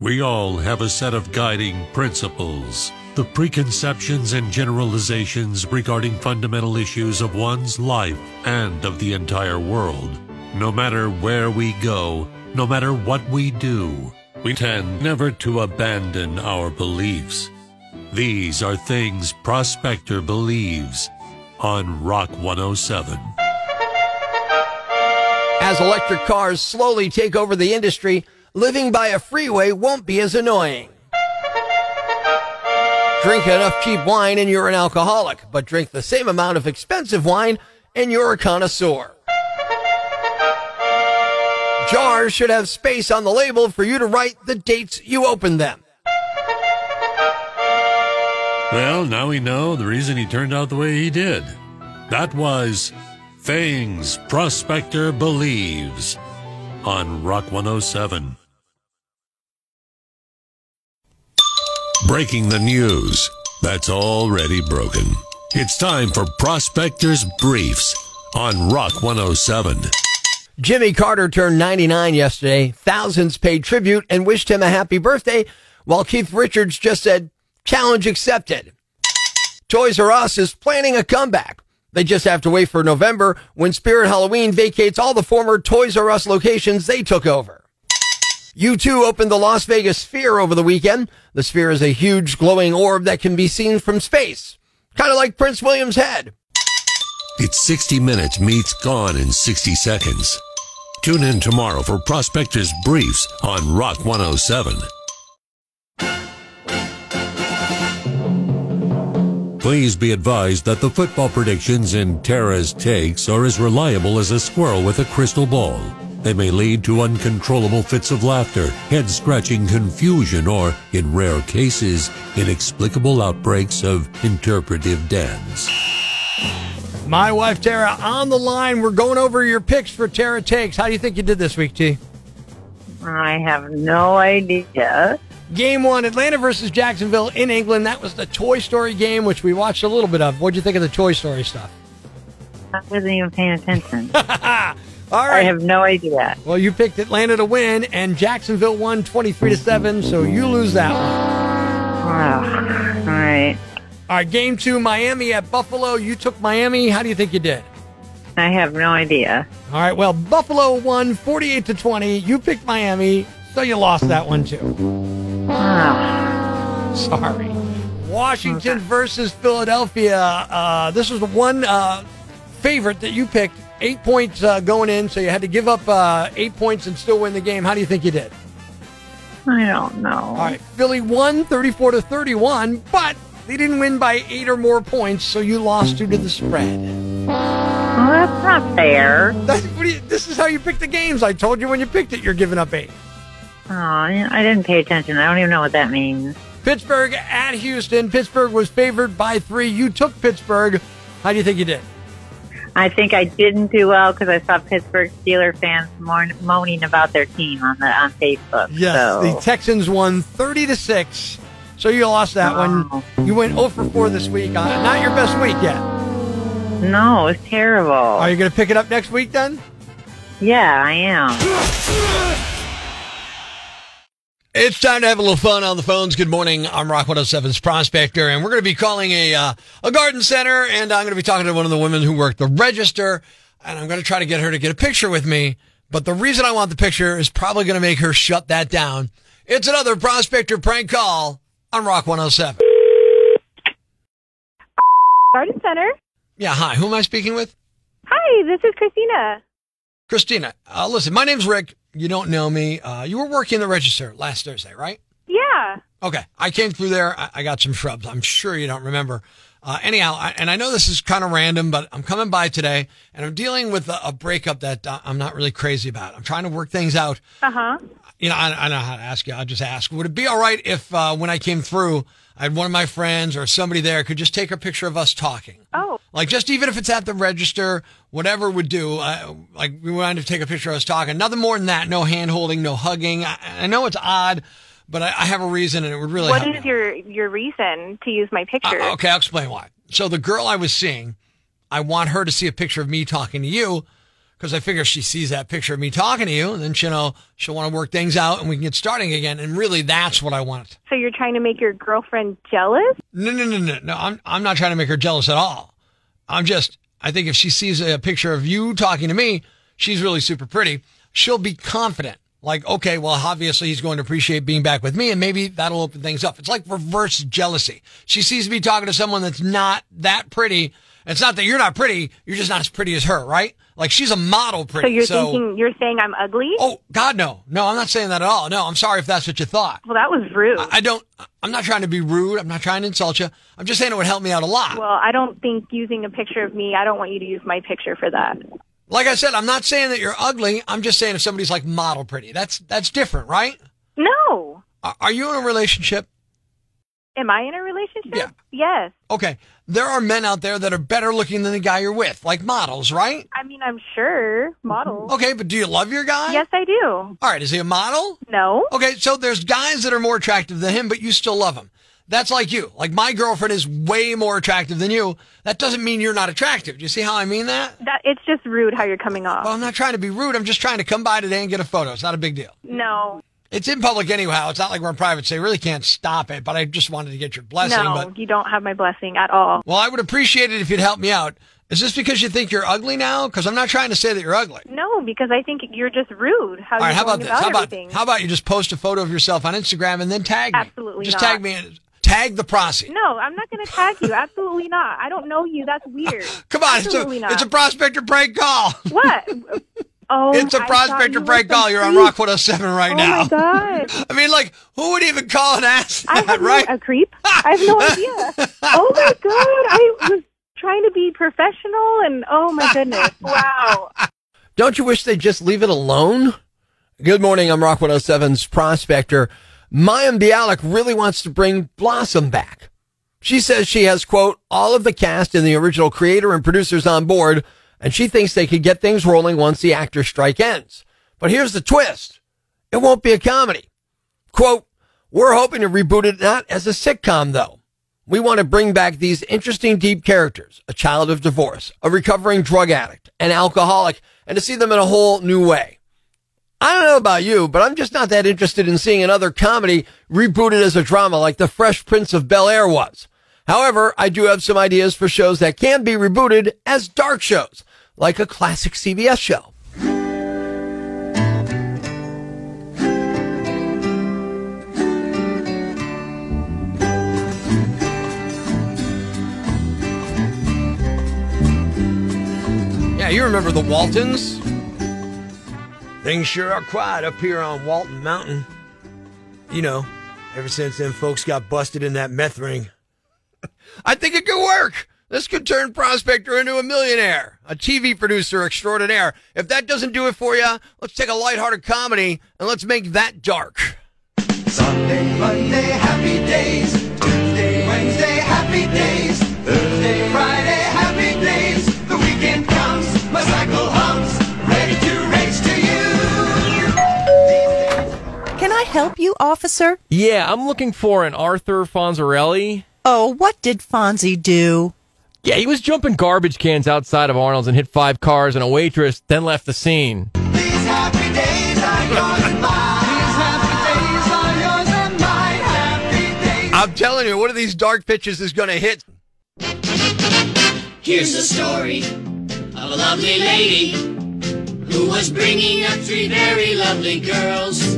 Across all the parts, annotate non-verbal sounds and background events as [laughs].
We all have a set of guiding principles, the preconceptions and generalizations regarding fundamental issues of one's life and of the entire world. No matter where we go, no matter what we do, we tend never to abandon our beliefs. These are things Prospector believes on Rock 107. As electric cars slowly take over the industry, living by a freeway won't be as annoying. Drink enough cheap wine and you're an alcoholic, but drink the same amount of expensive wine and you're a connoisseur. Jars should have space on the label for you to write the dates you opened them. Well, now we know the reason he turned out the way he did. That was Things Prospector Believes on Rock 107. Breaking the news that's already broken. It's time for Prospector's Briefs on Rock 107. Jimmy Carter turned 99 yesterday. Thousands paid tribute and wished him a happy birthday, while Keith Richards just said, challenge accepted. Toys R Us is planning a comeback. They just have to wait for November when Spirit Halloween vacates all the former Toys R Us locations they took over. U2 opened the Las Vegas Sphere over the weekend. The Sphere is a huge glowing orb that can be seen from space. Kind of like Prince William's head. It's 60 Minutes meets Gone in 60 Seconds. Tune in tomorrow for Prospector's Briefs on Rock 107. Please be advised that the football predictions in Tara's takes are as reliable as a squirrel with a crystal ball. They may lead to uncontrollable fits of laughter, head scratching confusion, or, in rare cases, inexplicable outbreaks of interpretive dance. My wife Tara on the line. We're going over your picks for Tara Takes. How do you think you did this week, T? I have no idea. Game one, Atlanta versus Jacksonville in England. That was the Toy Story game, which we watched a little bit of. What'd you think of the Toy Story stuff? I wasn't even paying attention. [laughs] All I have no idea. well, you picked Atlanta to win, and Jacksonville won 23 to 7, so you lose that one. Oh, all right. All right, game two, Miami at Buffalo. You took Miami. How do you think you did? I have no idea. All right, well, Buffalo won 48 to 20. You picked Miami, so you lost that one too. Sorry. Washington versus Philadelphia. Uh, this was the one uh, favorite that you picked. Eight points uh, going in, so you had to give up uh, eight points and still win the game. How do you think you did? I don't know. All right, Philly won 34 to 31, but they didn't win by eight or more points, so you lost due to the spread. Well, that's not fair. [laughs] That's, what you, this is how you pick the games. I told you when you picked it, you're giving up eight. Oh, I didn't pay attention. I don't even know what that means. Pittsburgh at Houston. Pittsburgh was favored by three. You took Pittsburgh. How do you think you did? I think I didn't do well because I saw Pittsburgh Steeler fans moaning about their team on the on Facebook. Yes, so. the Texans won 30 to 6. So you lost that Wow. one. You went 0 for 4 this week. Uh, not your best week yet. no, it's terrible. Are you going to pick it up next week then? yeah, I am. [laughs] It's time to have a little fun on the phones. Good morning. I'm Rock 107's Prospector, and we're going to be calling a uh, a garden center, and I'm going to be talking to one of the women who work the register, and I'm going to try to get her to get a picture with me. But the reason I want the picture is probably going to make her shut that down. It's another Prospector prank call on Rock 107. Garden Center. Yeah, hi. Who am I speaking with? Hi, this is Christina. Christina. Uh, listen, my name's Rick. You don't know me. Uh, you were working the register last Thursday, right? Yeah. Okay. I came through there. I, I got some shrubs. I'm sure you don't remember. Uh, anyhow, I, and I know this is kind of random, but I'm coming by today and I'm dealing with a, a breakup that uh, I'm not really crazy about. I'm trying to work things out. Uh huh. You know, I, I know how to ask you. I'll just ask. Would it be all right if uh, when I came through, I had one of my friends or somebody there could just take a picture of us talking? Oh, Like just even if it's at the register, whatever would do. Uh, like we wanted to take a picture of us talking. Nothing more than that. No hand holding, no hugging. I, I know it's odd, but I, I have a reason, and it would really what is your your reason to use my picture? Uh, okay, I'll explain why. So the girl I was seeing, I want her to see a picture of me talking to you because I figure she sees that picture of me talking to you, and then she'll know she'll want to work things out, and we can get starting again. And really, that's what I want. So you're trying to make your girlfriend jealous? No, no, no, no, no. I'm I'm not trying to make her jealous at all. I'm just I think if she sees a picture of you talking to me, she's really super pretty. She'll be confident. Like, okay, well, obviously he's going to appreciate being back with me and maybe that'll open things up. It's like reverse jealousy. She sees me talking to someone that's not that pretty. It's not that you're not pretty. You're just not as pretty as her, right? Like she's a model pretty. So you're thinking you're saying I'm ugly? oh God, no, no, I'm not saying that at all. No, I'm sorry if that's what you thought. Well, that was rude. I don't, I'm not trying to be rude. I'm not trying to insult you. I'm just saying it would help me out a lot. well, I don't think using a picture of me. I don't want you to use my picture for that. Like I said, I'm not saying that you're ugly. I'm just saying if somebody's like model pretty, that's that's different, right? No. Are, are you in a relationship? Am I in a relationship? Yeah. Yes. Okay. There are men out there that are better looking than the guy you're with, like models, right? I mean, I'm sure models. Mm-hmm. Okay, but do you love your guy? Yes, I do. All right, is he a model? No. Okay, so there's guys that are more attractive than him, but you still love him. That's like you. Like my girlfriend is way more attractive than you. That doesn't mean you're not attractive. Do you see how I mean that? That it's just rude how you're coming off. Well, I'm not trying to be rude. I'm just trying to come by today and get a photo. It's not a big deal. no. It's in public anyhow. It's not like we're in private, so you really can't stop it. But I just wanted to get your blessing. No, But you don't have my blessing at all. well, I would appreciate it if you'd help me out. Is this because you think you're ugly now? Because I'm not trying to say that you're ugly. No, because I think you're just rude. How All right, you're how about this? about How about everything. how about you just post a photo of yourself on Instagram and then tag me? Absolutely not. Just not. tag me tag the prosy. No, I'm not going to tag you. Absolutely not. I don't know you. That's weird. [laughs] Come on, it's a Absolutely not. it's a prospector break call. what? [laughs] Oh, It's a prospector you were break call. You're on. Rock 107 right Oh now. Oh my god! [laughs] I mean, like, who would even call and ask I that, have right? no, a creep. I have no idea. [laughs] Oh my god! I was trying to be professional, and oh my goodness! [laughs] Wow. Don't you wish they'd just leave it alone? Good morning. I'm Rock 107's prospector. Mayim Bialik really wants to bring Blossom back. She says she has, quote, all of the cast and the original creator and producers on board, and she thinks they could get things rolling once the actor strike ends. But here's the twist. It won't be a comedy. Quote, we're hoping to reboot it not as a sitcom though. We want to bring back these interesting deep characters, a child of divorce, a recovering drug addict, an alcoholic, and to see them in a whole new way. I don't know about you, but I'm just not that interested in seeing another comedy rebooted as a drama like The Fresh Prince of Bel Air was. However, I do have some ideas for shows that can be rebooted as dark shows, like a classic CBS show. Yeah, you remember the Waltons? Things sure are quiet up here on Walton Mountain. You know, ever since them folks got busted in that meth ring. [laughs] I think it could work. This could turn Prospector into a millionaire, a TV producer extraordinaire. If that doesn't do it for you, let's take a lighthearted comedy and let's make that dark. Sunday, Monday, happy days. Tuesday, Wednesday, happy days. Thursday, Friday, happy days. The weekend comes, my cycle hums, ready to race to you. Can I help you, officer? Yeah, I'm looking for an Arthur Fonzarelli. Oh, what did Fonzie do? Yeah, he was jumping garbage cans outside of Arnold's and hit five cars and a waitress, then left the scene. These happy days are yours and mine. These happy days are yours and mine. Happy days. I'm telling you, one of these dark pitches is going to hit. Here's the story of a lovely lady who was bringing up three very lovely girls.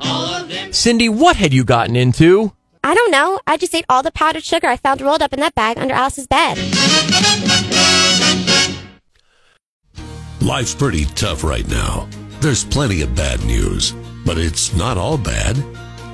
All of them. Cindy, what had you gotten into? I don't know. I just ate all the powdered sugar I found rolled up in that bag under Alice's bed. Life's pretty tough right now. There's plenty of bad news, but it's not all bad.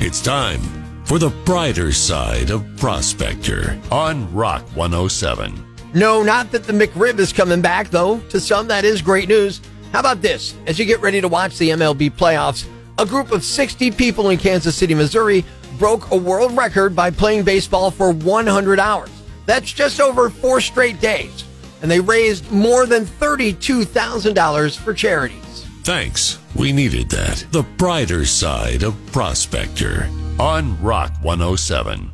It's time for the brighter side of Prospector on Rock 107. No, not that the McRib is coming back, though. To some, that is great news. How about this? As you get ready to watch the MLB playoffs, a group of 60 people in Kansas City, Missouri broke a world record by playing baseball for 100 hours. That's just over four straight days. And they raised more than $32,000 for charities. Thanks. We needed that. The brighter side of Prospector on Rock 107.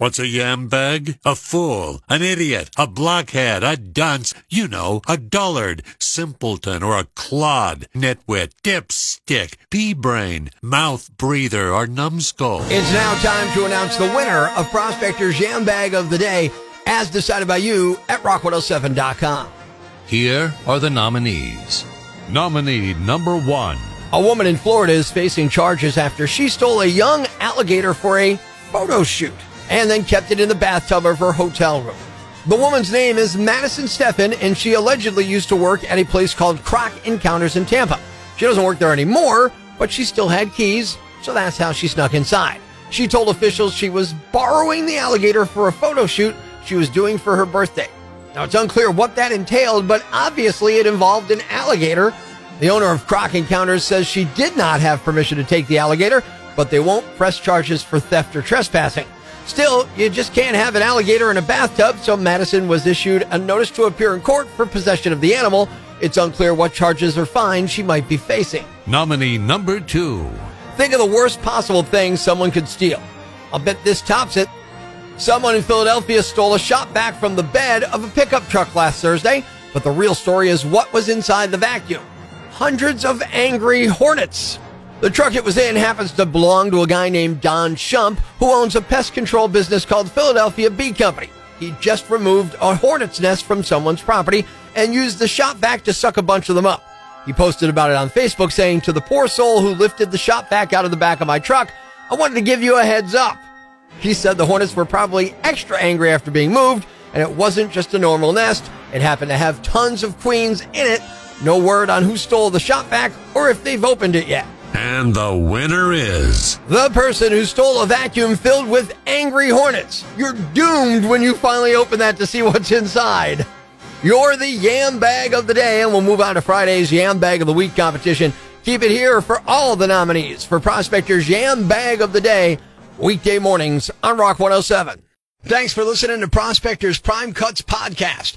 What's a yam bag? A fool, an idiot, a blockhead, a dunce, you know, a dullard, simpleton, or a clod, nitwit, dipstick, pea brain, mouth breather, or numbskull. It's now time to announce the winner of Prospector's Yam Bag of the Day, as decided by you at rock107.com. Here are the nominees. Nominee number one. A woman in Florida is facing charges after she stole a young alligator for a photo shoot and then kept it in the bathtub of her hotel room. The woman's name is Madison Steffen, and she allegedly used to work at a place called Croc Encounters in Tampa. She doesn't work there anymore, but she still had keys, so that's how she snuck inside. She told officials she was borrowing the alligator for a photo shoot she was doing for her birthday. Now, it's unclear what that entailed, but obviously it involved an alligator. The owner of Croc Encounters says she did not have permission to take the alligator, but they won't press charges for theft or trespassing. Still, you just can't have an alligator in a bathtub, so Madison was issued a notice to appear in court for possession of the animal. It's unclear what charges or fines she might be facing. Nominee number two. Think of the worst possible thing someone could steal. I'll bet this tops it. Someone in Philadelphia stole a shop vac from the bed of a pickup truck last Thursday, but the real story is what was inside the vacuum. Hundreds of angry hornets. The truck it was in happens to belong to a guy named Don Shump, who owns a pest control business called Philadelphia Bee Company. He just removed a hornet's nest from someone's property and used the shop vac to suck a bunch of them up. He posted about it on Facebook saying, To the poor soul who lifted the shop vac out of the back of my truck, I wanted to give you a heads up. He said the hornets were probably extra angry after being moved, and it wasn't just a normal nest. It happened to have tons of queens in it. No word on who stole the shop vac or if they've opened it yet. And the winner is. The person who stole a vacuum filled with angry hornets. You're doomed when you finally open that to see what's inside. You're the yam bag of the day, and we'll move on to Friday's yam bag of the week competition. Keep it here for all the nominees for Prospector's Yam Bag of the Day, weekday mornings on Rock 107. Thanks for listening to Prospector's Prime Cuts podcast.